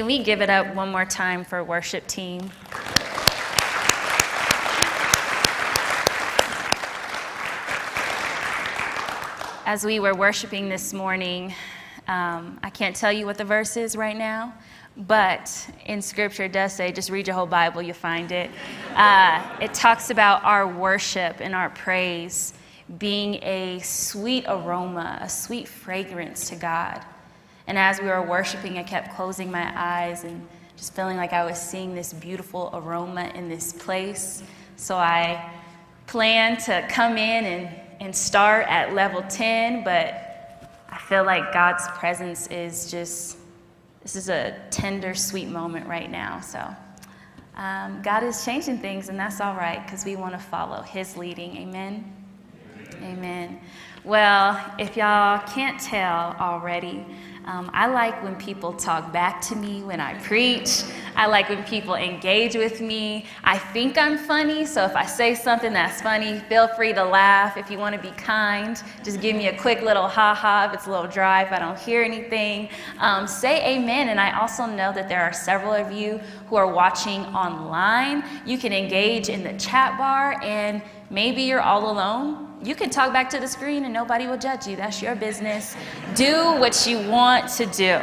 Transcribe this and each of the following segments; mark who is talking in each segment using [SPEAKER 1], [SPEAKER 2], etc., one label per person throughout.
[SPEAKER 1] Can we give it up one more time for worship team? As we were worshiping this morning, um, I can't tell you what the verse is right now, but in scripture it does say, just read your whole Bible, you'll find it. Uh, it talks about our worship and our praise being a sweet aroma, a sweet fragrance to God. And as we were worshiping, I kept closing my eyes and just feeling like I was seeing this beautiful aroma in this place. So I planned to come in and, and start at level 10, but I feel like God's presence is just, this is a tender, sweet moment right now. So um, God is changing things, and that's all right because we want to follow His leading. Amen. Amen. Well, if y'all can't tell already, um, I like when people talk back to me when I preach. I like when people engage with me. I think I'm funny, so if I say something that's funny, feel free to laugh. If you want to be kind, just give me a quick little ha ha if it's a little dry, if I don't hear anything. Um, say amen. And I also know that there are several of you who are watching online. You can engage in the chat bar, and maybe you're all alone you can talk back to the screen and nobody will judge you. That's your business. Do what you want to do.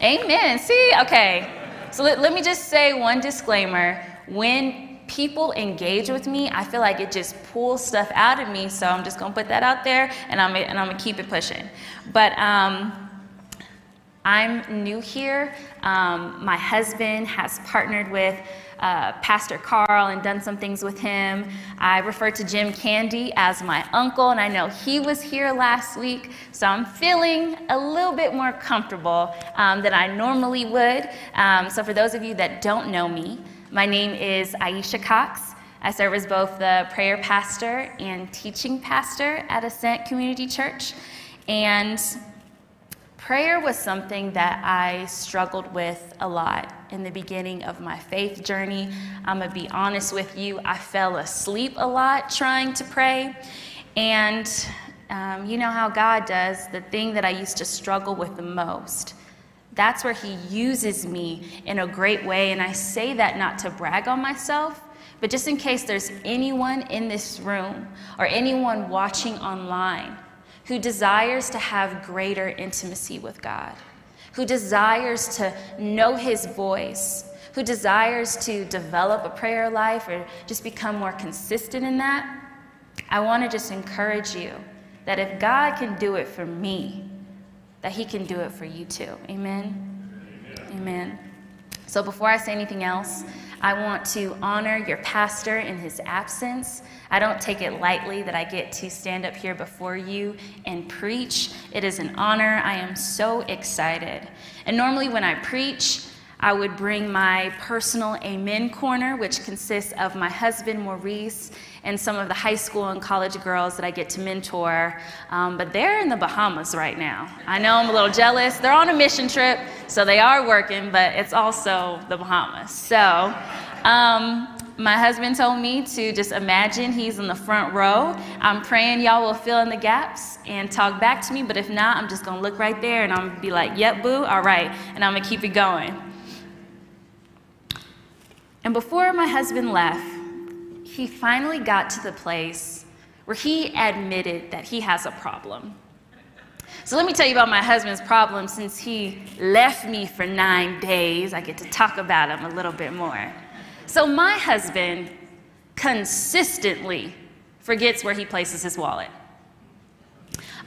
[SPEAKER 1] Amen. See? Okay. So let, let me just say one disclaimer. When people engage with me, I feel like it just pulls stuff out of me. So I'm just to put that out there and I'm, and I'm to keep it pushing. But, um, I'm new here. Um, my husband has partnered with uh, Pastor Carl and done some things with him. I refer to Jim Candy as my uncle, and I know he was here last week, so I'm feeling a little bit more comfortable um, than I normally would. Um, so, for those of you that don't know me, my name is Aisha Cox. I serve as both the prayer pastor and teaching pastor at Ascent Community Church. And Prayer was something that I struggled with a lot in the beginning of my faith journey. I'm gonna be honest with you, I fell asleep a lot trying to pray. And um, you know how God does, the thing that I used to struggle with the most. That's where He uses me in a great way. And I say that not to brag on myself, but just in case there's anyone in this room or anyone watching online who desires to have greater intimacy with God, who desires to know His voice, who desires to develop a prayer life or just become more consistent in that, I want to just encourage you that if God can do it for me, that He can do it for you too. Amen? Amen. Amen. So before I say anything else, I want to honor your pastor in his absence. I don't take it lightly that I get to stand up here before you and preach. It is an honor. I am so excited. And normally, when I preach, I would bring my personal Amen corner, which consists of my husband, Maurice, and some of the high school and college girls that I get to mentor. Um, but they're in the Bahamas right now. I know I'm a little jealous. They're on a mission trip, so they are working, but it's also the Bahamas. So, um, my husband told me to just imagine he's in the front row. I'm praying y'all will fill in the gaps and talk back to me, but if not, I'm just gonna look right there and I'm gonna be like, yep, boo, all right, and I'm gonna keep it going. And before my husband left, he finally got to the place where he admitted that he has a problem. So let me tell you about my husband's problem since he left me for nine days. I get to talk about him a little bit more. So my husband consistently forgets where he places his wallet.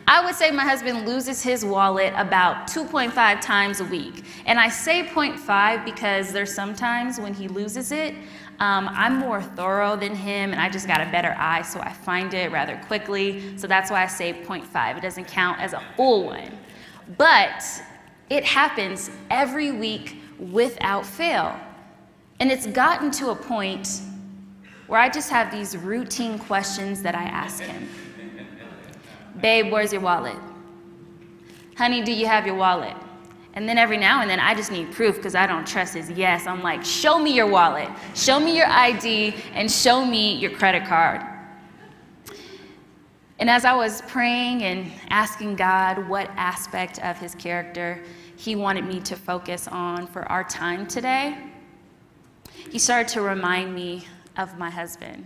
[SPEAKER 1] I would say my husband loses his wallet about 2.5 times a week. And I say 0.5 because there's sometimes when he loses it, um, I'm more thorough than him and I just got a better eye, so I find it rather quickly. So that's why I say 0.5. It doesn't count as a full one. But it happens every week without fail. And it's gotten to a point where I just have these routine questions that I ask him. Babe, where's your wallet? Honey, do you have your wallet? And then every now and then I just need proof because I don't trust his yes. I'm like, show me your wallet, show me your ID, and show me your credit card. And as I was praying and asking God what aspect of his character he wanted me to focus on for our time today, he started to remind me of my husband.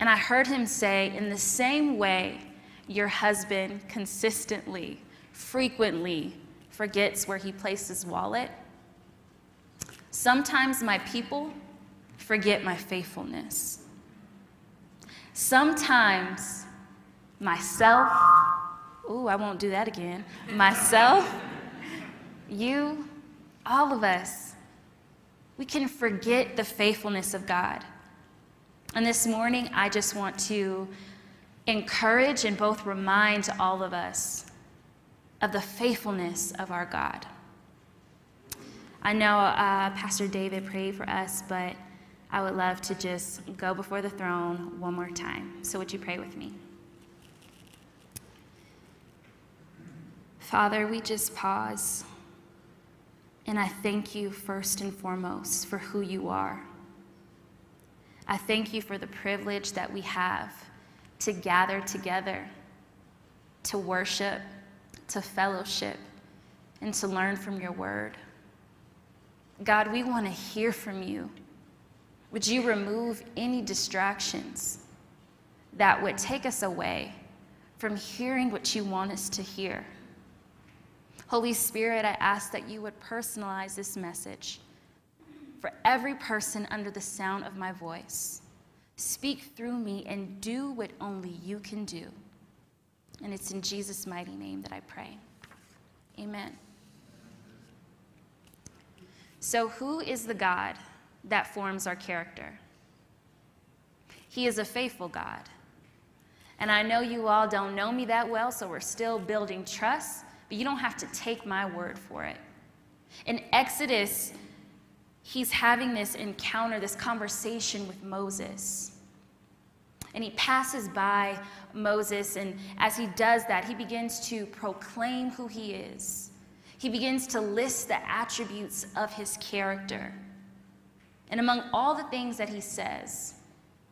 [SPEAKER 1] And I heard him say, in the same way your husband consistently, frequently forgets where he placed his wallet, sometimes my people forget my faithfulness. Sometimes myself, ooh, I won't do that again. Myself, you, all of us, we can forget the faithfulness of God. And this morning, I just want to encourage and both remind all of us of the faithfulness of our God. I know uh, Pastor David prayed for us, but I would love to just go before the throne one more time. So, would you pray with me? Father, we just pause. And I thank you first and foremost for who you are. I thank you for the privilege that we have to gather together, to worship, to fellowship, and to learn from your word. God, we want to hear from you. Would you remove any distractions that would take us away from hearing what you want us to hear? Holy Spirit, I ask that you would personalize this message for every person under the sound of my voice. Speak through me and do what only you can do. And it's in Jesus' mighty name that I pray. Amen. So, who is the God that forms our character? He is a faithful God. And I know you all don't know me that well, so we're still building trust, but you don't have to take my word for it. In Exodus he's having this encounter, this conversation with Moses. And he passes by Moses, and as he does that, he begins to proclaim who he is. He begins to list the attributes of his character. And among all the things that he says,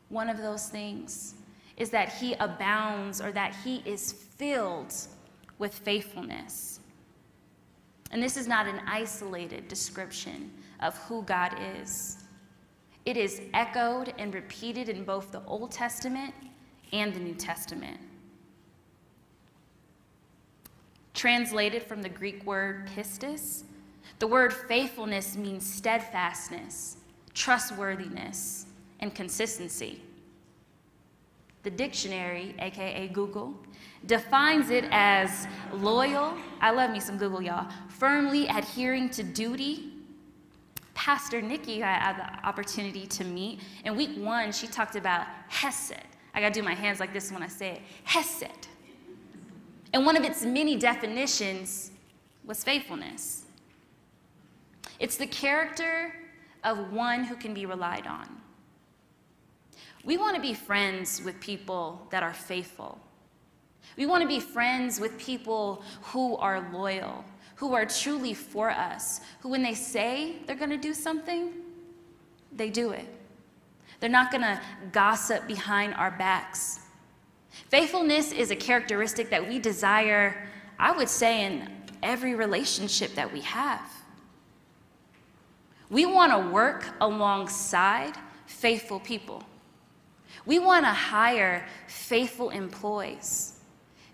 [SPEAKER 1] one of those things is that he abounds or that he is filled with faithfulness. And this is not an isolated description of who God is. It is echoed and repeated in both the Old Testament and the New Testament. Translated from the Greek word pistis, the word faithfulness means steadfastness, trustworthiness, and consistency. The dictionary, aka Google, defines it as loyal, I love me some Google, y'all, firmly adhering to duty Pastor Nikki I had the opportunity to meet. In week one, she talked about Hesed. I gotta do my hands like this when I say it Hesed. And one of its many definitions was faithfulness. It's the character of one who can be relied on. We want to be friends with people that are faithful. We want to be friends with people who are loyal, who are truly for us, who, when they say they're going to do something, they do it. They're not going to gossip behind our backs. Faithfulness is a characteristic that we desire, I would say, in every relationship that we have. We want to work alongside faithful people. We want to hire faithful employees,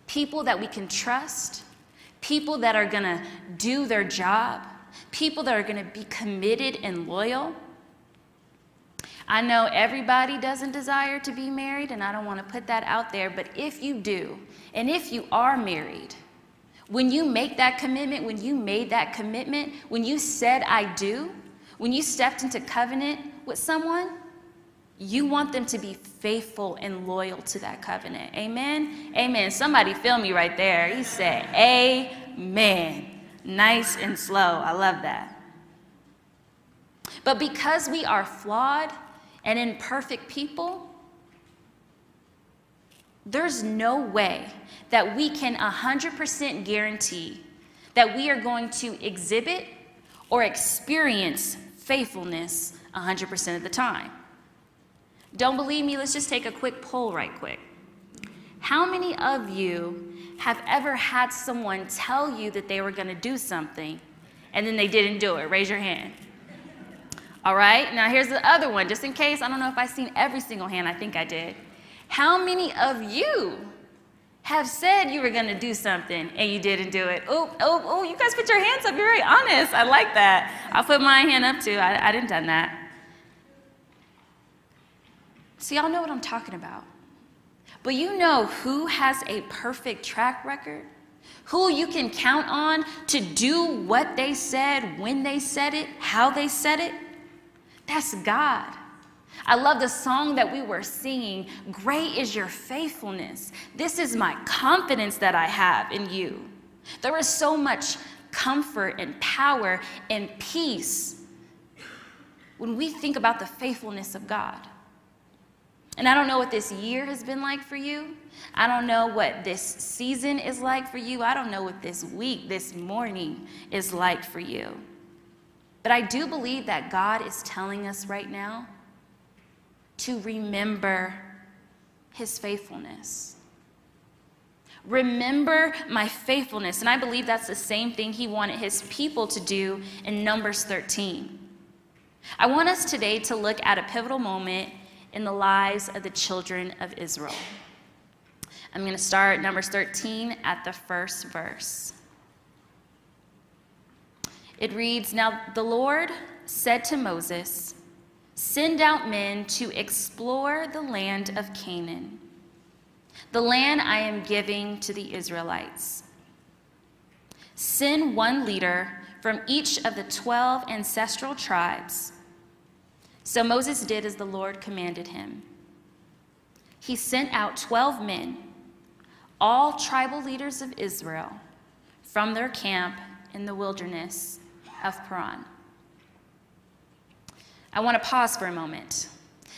[SPEAKER 1] people that we can trust, people that are going to do their job, people that are going to be committed and loyal. I know everybody doesn't desire to be married, and I don't want to put that out there, but if you do, and if you are married, when you make that commitment, when you made that commitment, when you said, I do, when you stepped into covenant with someone, you want them to be faithful and loyal to that covenant. Amen? Amen. Somebody feel me right there. He said, Amen. Nice and slow. I love that. But because we are flawed and imperfect people, there's no way that we can 100% guarantee that we are going to exhibit or experience faithfulness 100% of the time. Don't believe me? Let's just take a quick poll, right quick. How many of you have ever had someone tell you that they were going to do something and then they didn't do it? Raise your hand. All right, now here's the other one, just in case. I don't know if I've seen every single hand, I think I did. How many of you have said you were going to do something and you didn't do it? Oh, oh, oh, you guys put your hands up. You're very honest. I like that. I'll put my hand up too. I, I didn't done that. So, y'all know what I'm talking about. But you know who has a perfect track record? Who you can count on to do what they said, when they said it, how they said it? That's God. I love the song that we were singing. Great is your faithfulness. This is my confidence that I have in you. There is so much comfort and power and peace when we think about the faithfulness of God. And I don't know what this year has been like for you. I don't know what this season is like for you. I don't know what this week, this morning is like for you. But I do believe that God is telling us right now to remember his faithfulness. Remember my faithfulness. And I believe that's the same thing he wanted his people to do in Numbers 13. I want us today to look at a pivotal moment in the lives of the children of Israel. I'm going to start Numbers 13 at the first verse. It reads Now the Lord said to Moses, Send out men to explore the land of Canaan, the land I am giving to the Israelites. Send one leader from each of the 12 ancestral tribes so Moses did as the Lord commanded him. He sent out 12 men, all tribal leaders of Israel, from their camp in the wilderness of Paran. I want to pause for a moment.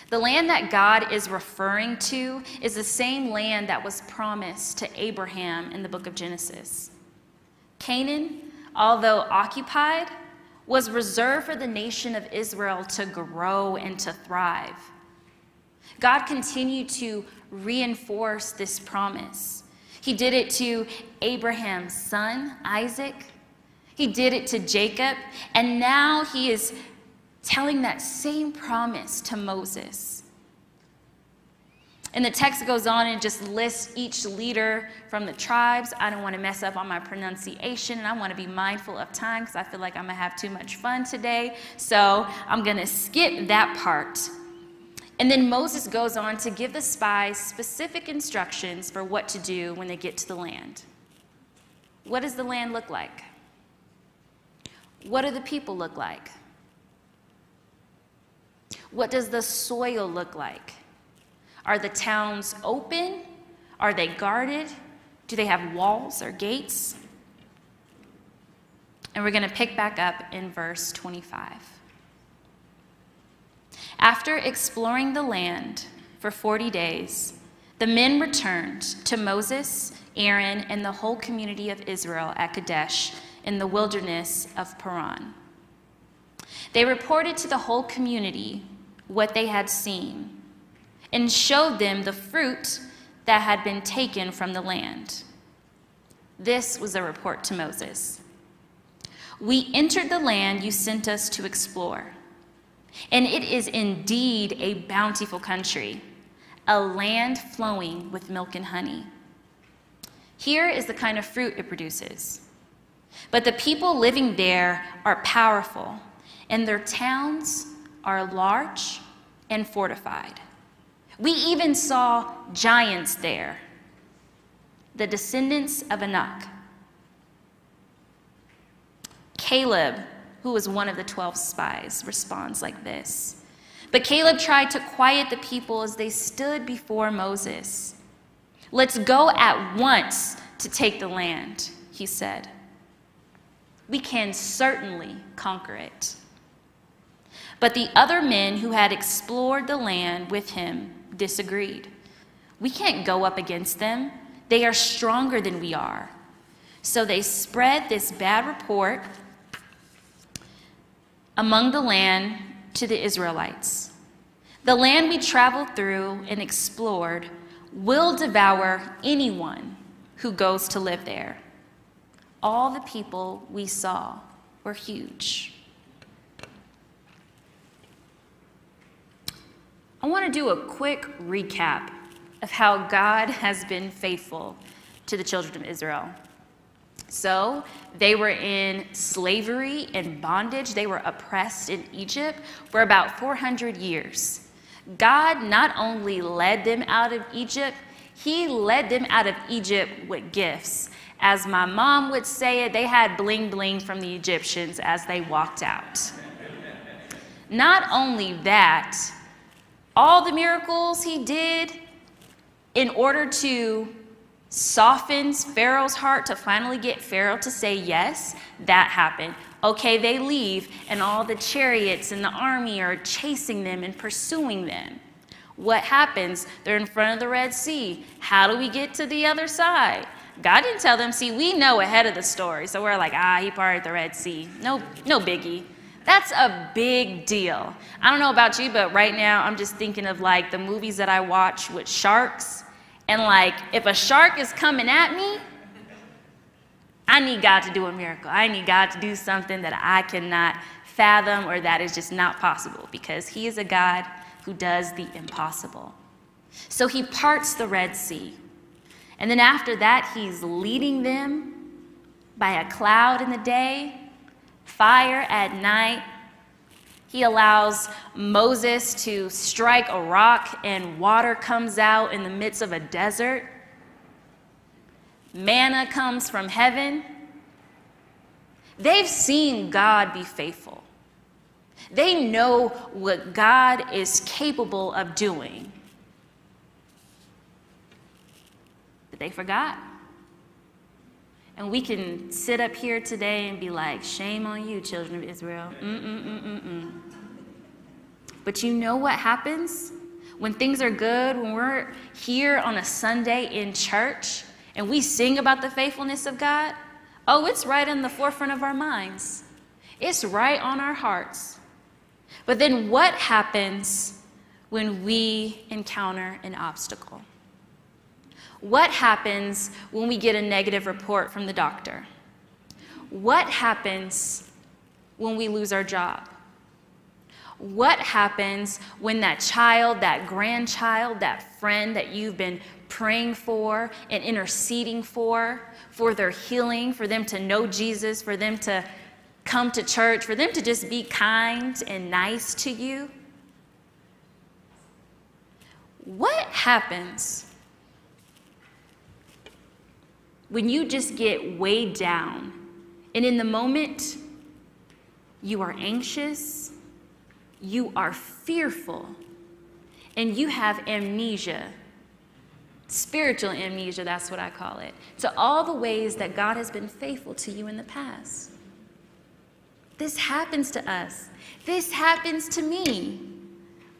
[SPEAKER 1] The land that God is referring to is the same land that was promised to Abraham in the book of Genesis. Canaan, although occupied, was reserved for the nation of Israel to grow and to thrive. God continued to reinforce this promise. He did it to Abraham's son, Isaac. He did it to Jacob. And now he is telling that same promise to Moses. And the text goes on and just lists each leader from the tribes. I don't want to mess up on my pronunciation, and I want to be mindful of time because I feel like I'm going to have too much fun today. So I'm going to skip that part. And then Moses goes on to give the spies specific instructions for what to do when they get to the land. What does the land look like? What do the people look like? What does the soil look like? Are the towns open? Are they guarded? Do they have walls or gates? And we're going to pick back up in verse 25. After exploring the land for 40 days, the men returned to Moses, Aaron, and the whole community of Israel at Kadesh in the wilderness of Paran. They reported to the whole community what they had seen and showed them the fruit that had been taken from the land. This was a report to Moses. We entered the land you sent us to explore, and it is indeed a bountiful country, a land flowing with milk and honey. Here is the kind of fruit it produces. But the people living there are powerful, and their towns are large and fortified. We even saw giants there, the descendants of Anak. Caleb, who was one of the 12 spies, responds like this. But Caleb tried to quiet the people as they stood before Moses. Let's go at once to take the land, he said. We can certainly conquer it. But the other men who had explored the land with him disagreed. We can't go up against them, they are stronger than we are. So they spread this bad report among the land to the Israelites. The land we traveled through and explored will devour anyone who goes to live there. All the people we saw were huge. I want to do a quick recap of how God has been faithful to the children of Israel. So they were in slavery and bondage. They were oppressed in Egypt for about 400 years. God not only led them out of Egypt, He led them out of Egypt with gifts. As my mom would say it, they had bling bling from the Egyptians as they walked out. Not only that, all the miracles He did in order to soften Pharaoh's heart to finally get Pharaoh to say yes, that happened. Okay, they leave, and all the chariots and the army are chasing them and pursuing them. What happens? They're in front of the Red Sea. How do we get to the other side? God didn't tell them. See, we know ahead of the story, so we're like, ah, he parted the Red Sea. No, no biggie. That's a big deal. I don't know about you, but right now I'm just thinking of like the movies that I watch with sharks and like, if a shark is coming at me, I need God to do a miracle. I need God to do something that I cannot fathom or that is just not possible because He is a God who does the impossible. So He parts the Red Sea. And then after that, He's leading them by a cloud in the day, fire at night, he allows Moses to strike a rock and water comes out in the midst of a desert. Manna comes from heaven. They've seen God be faithful. They know what God is capable of doing. But they forgot. And we can sit up here today and be like, shame on you, children of Israel. Mm-mm-mm-mm-mm. But you know what happens when things are good, when we're here on a Sunday in church and we sing about the faithfulness of God? Oh, it's right in the forefront of our minds, it's right on our hearts. But then what happens when we encounter an obstacle? What happens when we get a negative report from the doctor? What happens when we lose our job? What happens when that child, that grandchild, that friend that you've been praying for and interceding for, for their healing, for them to know Jesus, for them to come to church, for them to just be kind and nice to you? What happens when you just get weighed down and in the moment you are anxious, you are fearful, and you have amnesia. Spiritual amnesia, that's what I call it, to all the ways that God has been faithful to you in the past. This happens to us. This happens to me.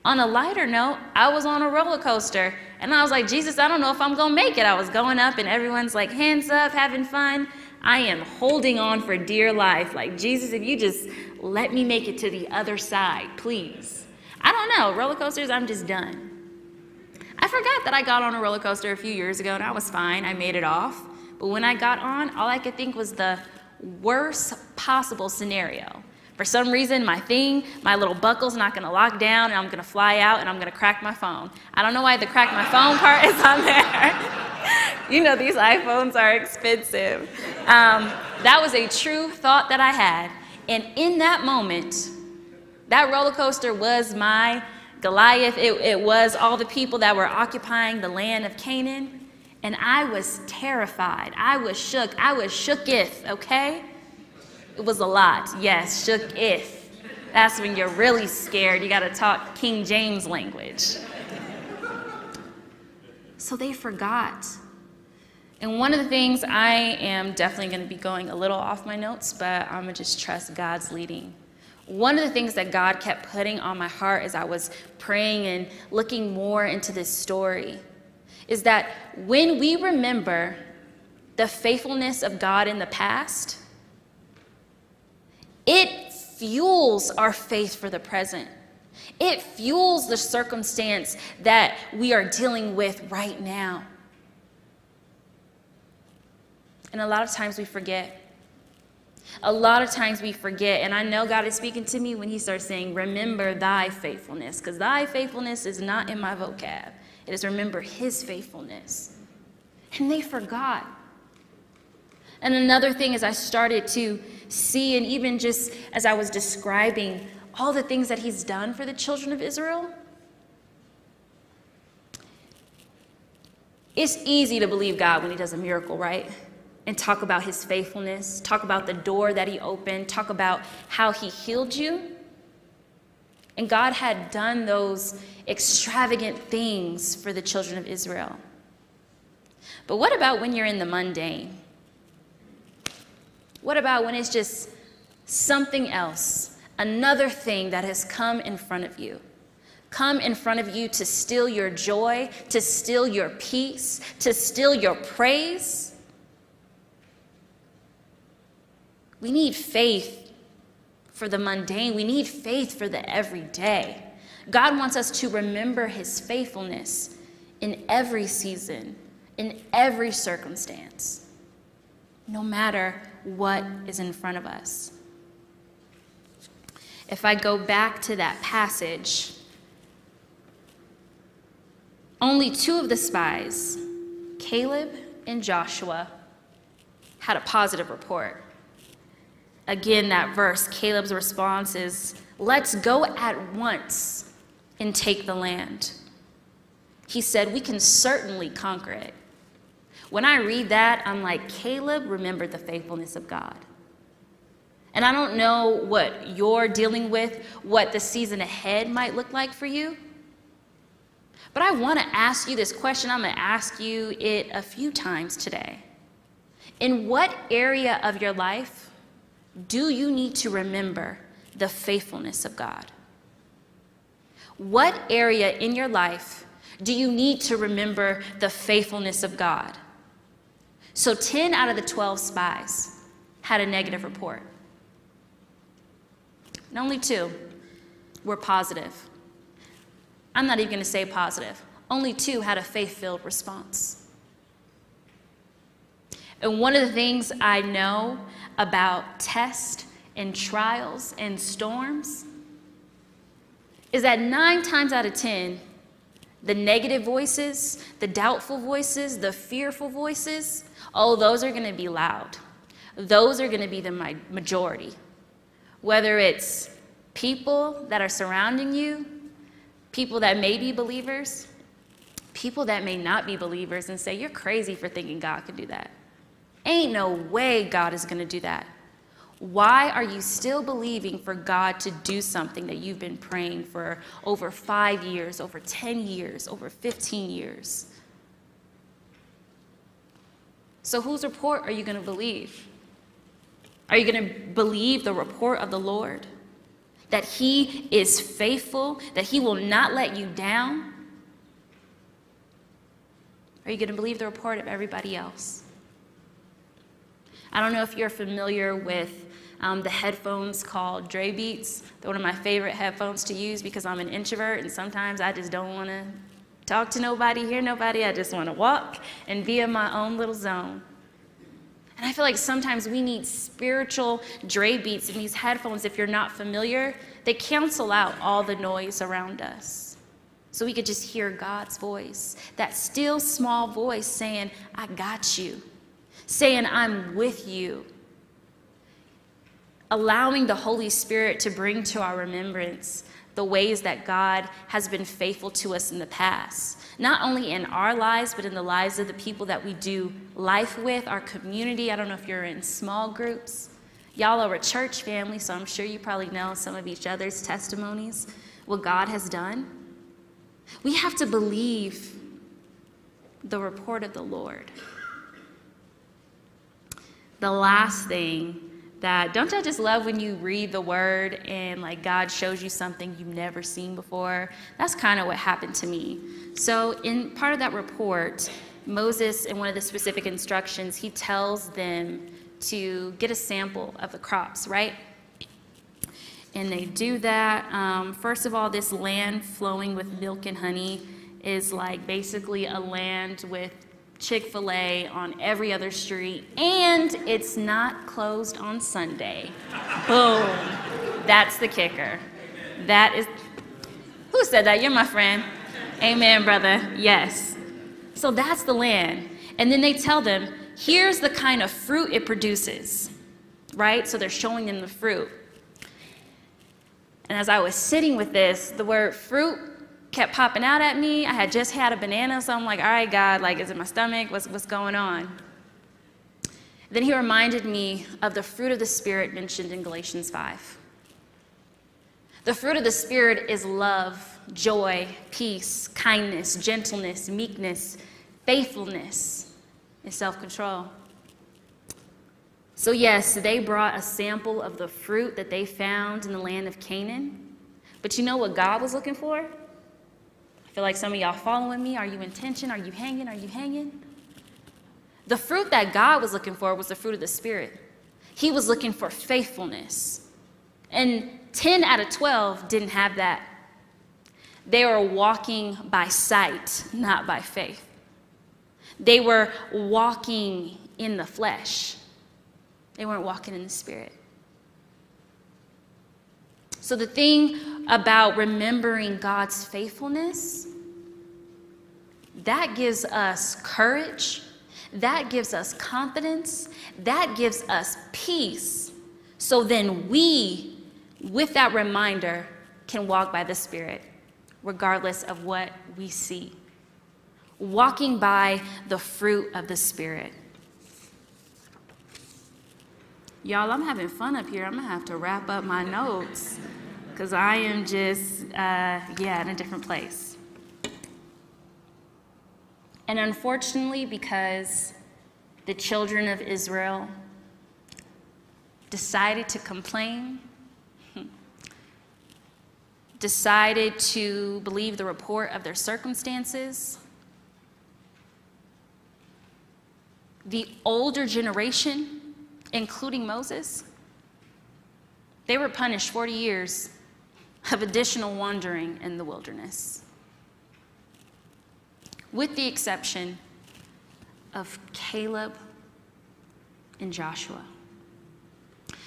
[SPEAKER 1] On a lighter note, I was on a roller coaster and I was like, Jesus, I don't know if I'm going to make it. I was going up and everyone's like, hands up, having fun. I am holding on for dear life. Like, Jesus, if you just let me make it to the other side, please. I don't know. Roller coasters, I'm just done. I forgot that I got on a roller coaster a few years ago and I was fine. I made it off. But when I got on, all I could think was the worst possible scenario. For some reason, my thing, my little buckle's not gonna lock down and I'm gonna fly out and I'm gonna crack my phone. I don't know why the crack my phone part is on there. you know, these iPhones are expensive. Um, that was a true thought that I had. And in that moment, that roller coaster was my Goliath. It, it was all the people that were occupying the land of Canaan. And I was terrified. I was shook. I was shooketh, okay? It was a lot. Yes, shook if. That's when you're really scared. You got to talk King James language. So they forgot. And one of the things I am definitely going to be going a little off my notes, but I'm going to just trust God's leading. One of the things that God kept putting on my heart as I was praying and looking more into this story is that when we remember the faithfulness of God in the past, it fuels our faith for the present. It fuels the circumstance that we are dealing with right now. And a lot of times we forget. A lot of times we forget, and I know God is speaking to me when He starts saying, Remember thy faithfulness, because thy faithfulness is not in my vocab. It is remember His faithfulness. And they forgot. And another thing is, I started to see, and even just as I was describing all the things that He's done for the children of Israel, it's easy to believe God when He does a miracle, right? and talk about his faithfulness, talk about the door that he opened, talk about how he healed you. And God had done those extravagant things for the children of Israel. But what about when you're in the mundane? What about when it's just something else, another thing that has come in front of you? Come in front of you to steal your joy, to steal your peace, to steal your praise. We need faith for the mundane, we need faith for the everyday. God wants us to remember his faithfulness in every season, in every circumstance, no matter what is in front of us. If I go back to that passage, only two of the spies, Caleb and Joshua, had a positive report again, that verse, Caleb's response is, Let's go at once and take the land. He said, We can certainly conquer it. When I read that, I'm like, Caleb remembered the faithfulness of God. And I don't know what you're dealing with, what the season ahead might look like for you. But I want to ask you this question. I'm going to ask you it a few times today. In what area of your life do you need to remember the faithfulness of God? What area in your life do you need to remember the faithfulness of God? So 10 out of the 12 spies had a negative report. And only two were positive. I'm not even going to say positive. Only two had a faith filled response. And one of the things I know about tests and trials and storms is that nine times out of 10, the negative voices, the doubtful voices, the fearful voices, oh, those are going to be loud. Those are going to be the majority. Whether it's people that are surrounding you, people that may be believers, people that may not be believers, and say, You're crazy for thinking God could do that. Ain't no way God is going to do that. Why are you still believing for God to do something that you've been praying for over five years, over 10 years, over 15 years? So, whose report are you going to believe? Are you going to believe the report of the Lord? That He is faithful, that He will not let you down? Are you going to believe the report of everybody else? I don't know if you're familiar with um, the headphones called Dre Beats. They're one of my favorite headphones to use because I'm an introvert and sometimes I just don't want to talk to nobody, hear nobody. I just want to walk and be in my own little zone. And I feel like sometimes we need spiritual Dre Beats in these headphones. If you're not familiar, they cancel out all the noise around us. So we could just hear God's voice, that still small voice saying, I got you saying, I'm with you. Allowing the Holy Spirit to bring to our remembrance the ways that God has been faithful to us in the past, not only in our lives, but in the lives of the people that we do life with, our community. I don't know if you're in small groups. Y'all are a church family, so I'm sure you probably know some of each other's testimonies, what God has done. We have to believe the report of the Lord the last thing that don't y'all just love when you read the word and like God shows you something you've never seen before? That's kind of what happened to me. So, in part of that report, Moses, in one of the specific instructions, he tells them to get a sample of the crops, right? and they do that. Um, first of all, this land flowing with milk and honey is like basically a land with Chick fil A on every other street, and it's not closed on Sunday. Boom. That's the kicker. That is. Who said that? You're my friend. Amen, brother. Yes. So that's the land. And then they tell them, here's the kind of fruit it produces, right? So they're showing them the fruit. And as I was sitting with this, the word fruit kept popping out at me. I had just had a banana, so I'm like, all right, God, like, is it my stomach? What's, what's going on? Then he reminded me of the fruit of the Spirit mentioned in Galatians 5. The fruit of the Spirit is love, joy, peace, kindness, gentleness, meekness, faithfulness, and self control. So, yes, they brought a sample of the fruit that they found in the land of Canaan. But you know what God was looking for? Feel like some of y'all following me. Are you in tension? Are you hanging? Are you hanging? The fruit that God was looking for was the fruit of the Spirit. He was looking for faithfulness. And 10 out of 12 didn't have that. They were walking by sight, not by faith. They were walking in the flesh. They weren't walking in the Spirit. So, the thing about remembering God's faithfulness, that gives us courage, that gives us confidence, that gives us peace. So then we, with that reminder, can walk by the Spirit, regardless of what we see. Walking by the fruit of the Spirit. Y'all, I'm having fun up here. I'm gonna have to wrap up my notes because I am just, uh, yeah, in a different place. And unfortunately, because the children of Israel decided to complain, decided to believe the report of their circumstances, the older generation including Moses, they were punished 40 years of additional wandering in the wilderness, with the exception of Caleb and Joshua.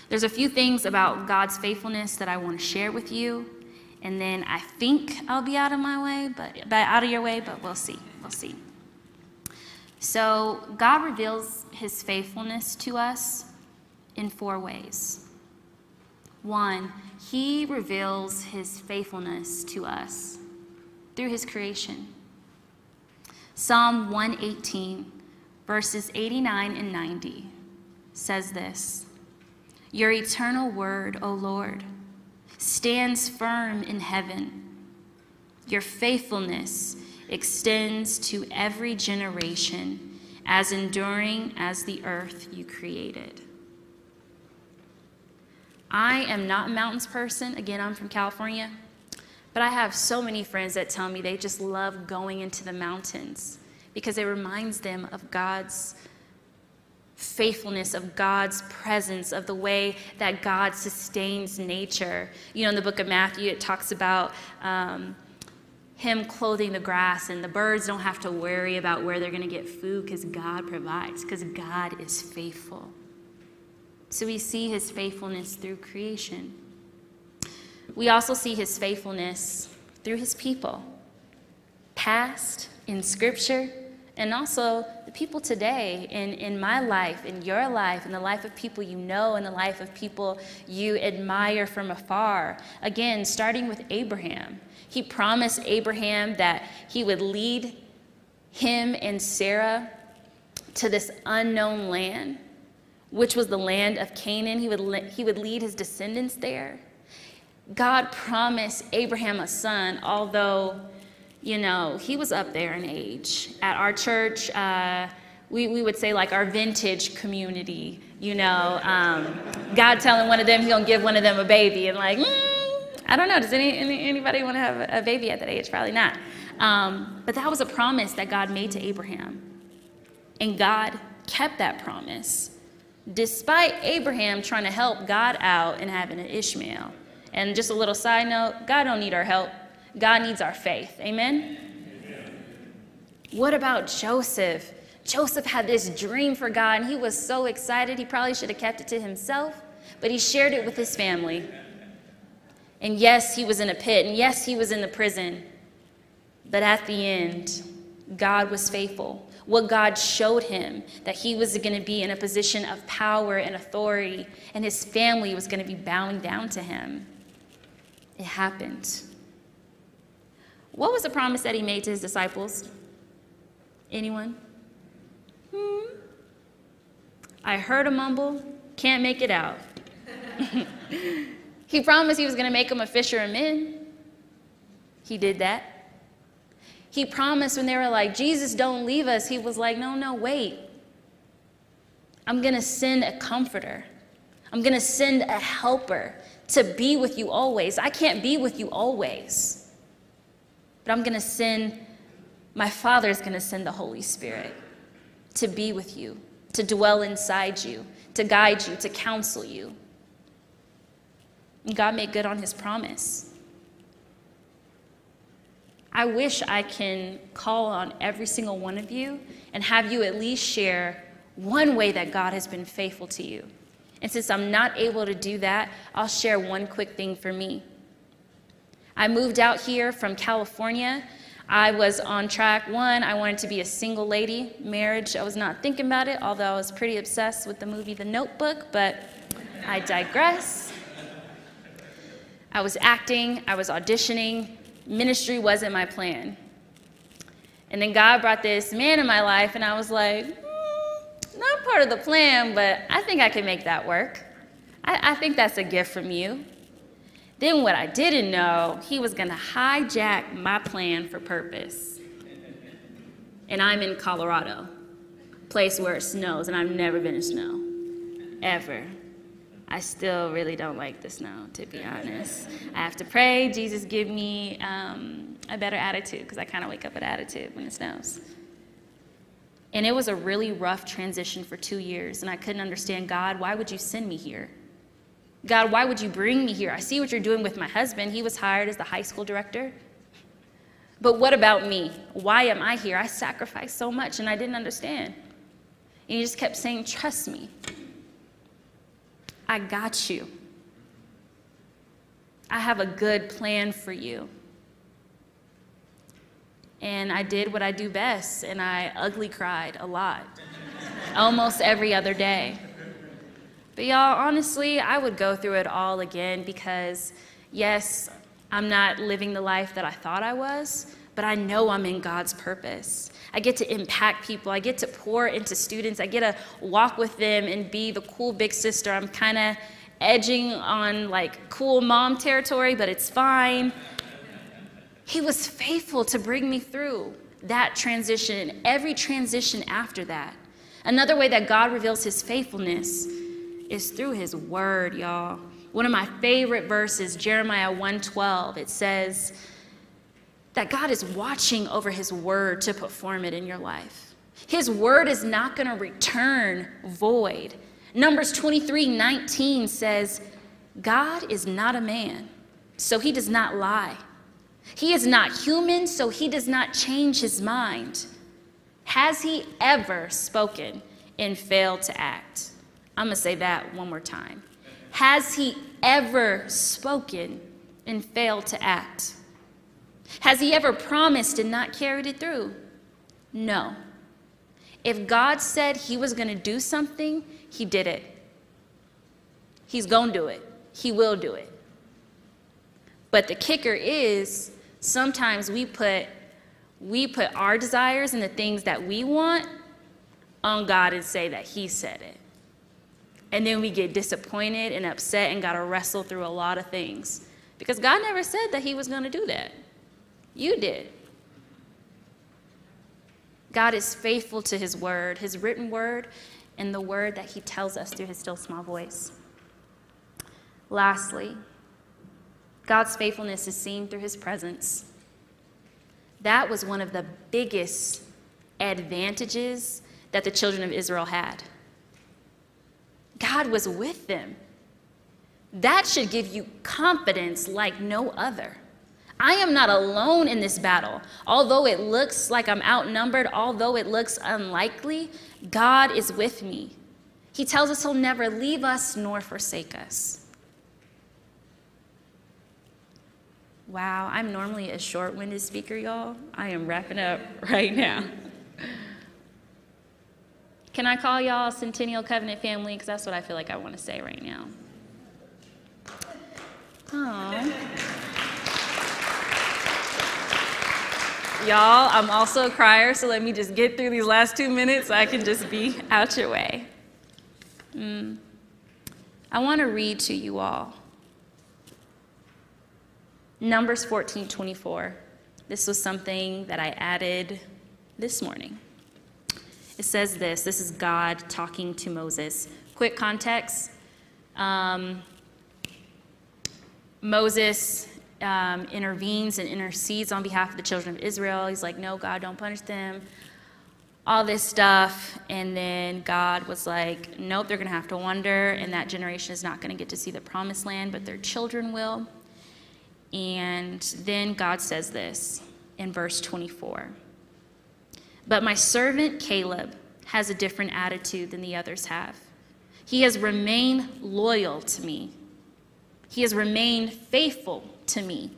[SPEAKER 1] There's a few things about God's faithfulness that I want to share with you, and then I think I'll be out of my way, but, but out of your way, but we'll see. We'll see. So, God reveals his faithfulness to us in four ways. One, he reveals his faithfulness to us through his creation. Psalm 118, verses 89 and 90 says this Your eternal word, O Lord, stands firm in heaven. Your faithfulness extends to every generation, as enduring as the earth you created. I am not a mountains person. Again, I'm from California. But I have so many friends that tell me they just love going into the mountains because it reminds them of God's faithfulness, of God's presence, of the way that God sustains nature. You know, in the book of Matthew, it talks about um, Him clothing the grass, and the birds don't have to worry about where they're going to get food because God provides, because God is faithful. So we see his faithfulness through creation. We also see his faithfulness through his people, past in scripture, and also the people today in, in my life, in your life, in the life of people you know, in the life of people you admire from afar. Again, starting with Abraham. He promised Abraham that he would lead him and Sarah to this unknown land which was the land of Canaan. He would, he would lead his descendants there. God promised Abraham a son, although, you know, he was up there in age. At our church, uh, we, we would say like our vintage community, you know, um, God telling one of them he's gonna give one of them a baby, and like, mm, I don't know, does any, any anybody want to have a, baby at that age? Probably not. Um, but that was a promise that God made to Abraham, and God kept that promise despite Abraham trying to help God out and having an Ishmael. And just a little side note God don't need our help, God needs our faith. Amen? What about Joseph? Joseph had this dream for God, and he was so excited, he probably should have kept it to himself, but he shared it with his family. And yes, he was in a pit, and yes, he was in the prison. But at the end, God was faithful. What God showed him that he was going to be in a position of power and authority, and his family was going to be bowing down to him. It happened. What was the promise that he made to his disciples? Anyone? Hmm? I heard a mumble, can't make it out. he promised he was going to make them a fisher of men. He did that. He promised when they were like, Jesus, don't leave us. He was like, no, no, wait. I'm going to send a comforter. I'm going to send a helper to be with you always. I can't be with you always. But I'm going to send, my Father is going to send the Holy Spirit to be with you, to dwell inside you, to guide you, to counsel you. And God made good on his promise. I wish I can call on every single one of you and have you at least share one way that God has been faithful to you. And since I'm not able to do that, I'll share one quick thing for me. I moved out here from California. I was on track one, I wanted to be a single lady. Marriage, I was not thinking about it, although I was pretty obsessed with the movie The Notebook, but I digress. I was acting, I was auditioning, ministry wasn't my plan. And then God brought this man in my life, and I was like, mm, not part of the plan, but I think I can make that work. I, I think that's a gift from you. Then, what I didn't know, he was going to hijack my plan for purpose. And I'm in Colorado, place where it snows, and I've never been in snow, ever. I still really don't like the snow, to be honest. I have to pray, Jesus, give me um, a better attitude, because I kind of wake up with attitude when it snows. And it was a really rough transition for two years, and I couldn't understand God, why would you send me here? God, why would you bring me here? I see what you're doing with my husband. He was hired as the high school director. But what about me? Why am I here? I sacrificed so much and I didn't understand. And he just kept saying, Trust me. I got you. I have a good plan for you. And I did what I do best, and I ugly cried a lot, almost every other day. But y'all, honestly, I would go through it all again because, yes, I'm not living the life that I thought I was, but I know I'm in God's purpose. I get to impact people. I get to pour into students. I get to walk with them and be the cool big sister. I'm kind of edging on like cool mom territory, but it's fine. He was faithful to bring me through that transition and every transition after that. Another way that God reveals his faithfulness is through his word, y'all. One of my favorite verses, Jeremiah 1:12, it says, that God is watching over His word to perform it in your life. His word is not going to return void. Numbers 23 19 says, God is not a man, so he does not lie. He is not human, so he does not change his mind. Has he ever spoken and failed to act? I'm going to say that one more time. Has he ever spoken and failed to act? Has he ever promised and not carried it through? No. If God said he was going to do something, he did it. He's going to do it. He will do it. But the kicker is sometimes we put we put our desires and the things that we want on God and say that he said it. And then we get disappointed and upset and got to wrestle through a lot of things because God never said that he was going to do that. You did. God is faithful to his word, his written word, and the word that he tells us through his still small voice. Lastly, God's faithfulness is seen through his presence. That was one of the biggest advantages that the children of Israel had. God was with them. That should give you confidence like no other. I am not alone in this battle. Although it looks like I'm outnumbered, although it looks unlikely, God is with me. He tells us He'll never leave us nor forsake us. Wow, I'm normally a short winded speaker, y'all. I am wrapping up right now. Can I call y'all Centennial Covenant family? Because that's what I feel like I want to say right now. Aww. Y'all, I'm also a crier, so let me just get through these last two minutes so I can just be out your way. Mm. I want to read to you all Numbers 14 24. This was something that I added this morning. It says this this is God talking to Moses. Quick context um, Moses um, intervenes and intercedes on behalf of the children of Israel. He's like, No, God, don't punish them. All this stuff. And then God was like, Nope, they're going to have to wander, and that generation is not going to get to see the promised land, but their children will. And then God says this in verse 24 But my servant Caleb has a different attitude than the others have. He has remained loyal to me, he has remained faithful to me.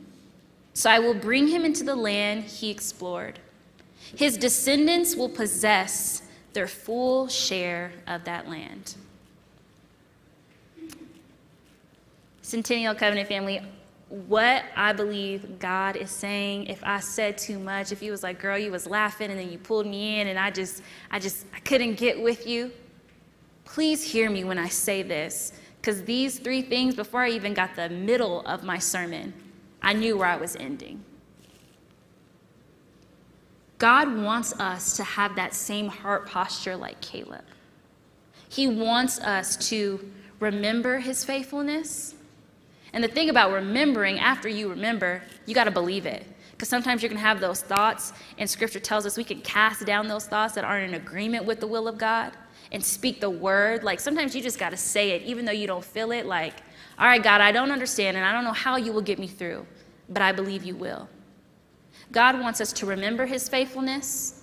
[SPEAKER 1] So I will bring him into the land he explored. His descendants will possess their full share of that land. Centennial Covenant family, what I believe God is saying, if I said too much, if He was like, girl, you was laughing and then you pulled me in and I just, I just, I couldn't get with you, please hear me when I say this. Because these three things, before I even got the middle of my sermon, I knew where I was ending. God wants us to have that same heart posture like Caleb. He wants us to remember his faithfulness and the thing about remembering, after you remember, you got to believe it. Because sometimes you're going to have those thoughts, and scripture tells us we can cast down those thoughts that aren't in agreement with the will of God and speak the word. Like sometimes you just got to say it, even though you don't feel it. Like, all right, God, I don't understand, and I don't know how you will get me through, but I believe you will. God wants us to remember his faithfulness,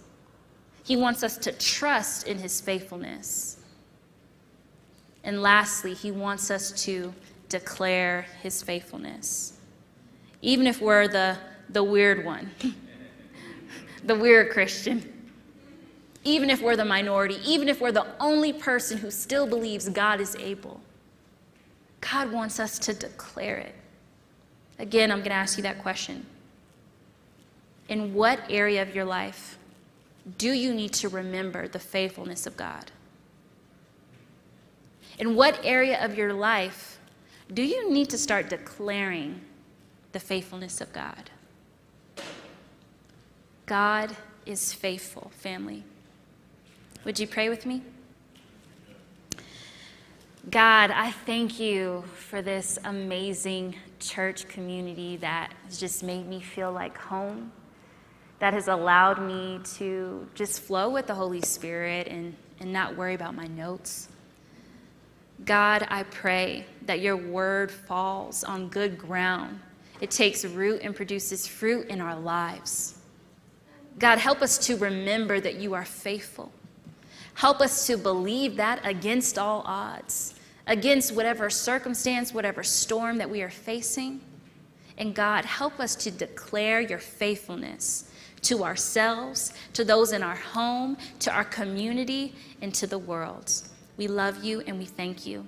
[SPEAKER 1] he wants us to trust in his faithfulness. And lastly, he wants us to declare his faithfulness. Even if we're the, the weird one, the weird Christian, even if we're the minority, even if we're the only person who still believes God is able, God wants us to declare it. Again, I'm going to ask you that question. In what area of your life do you need to remember the faithfulness of God? In what area of your life do you need to start declaring the faithfulness of God? God is faithful, family. Would you pray with me? God, I thank you for this amazing church community that has just made me feel like home, that has allowed me to just flow with the Holy Spirit and, and not worry about my notes. God, I pray that your word falls on good ground. It takes root and produces fruit in our lives. God, help us to remember that you are faithful. Help us to believe that against all odds, against whatever circumstance, whatever storm that we are facing. And God, help us to declare your faithfulness to ourselves, to those in our home, to our community, and to the world. We love you and we thank you.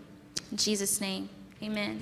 [SPEAKER 1] In Jesus' name, amen.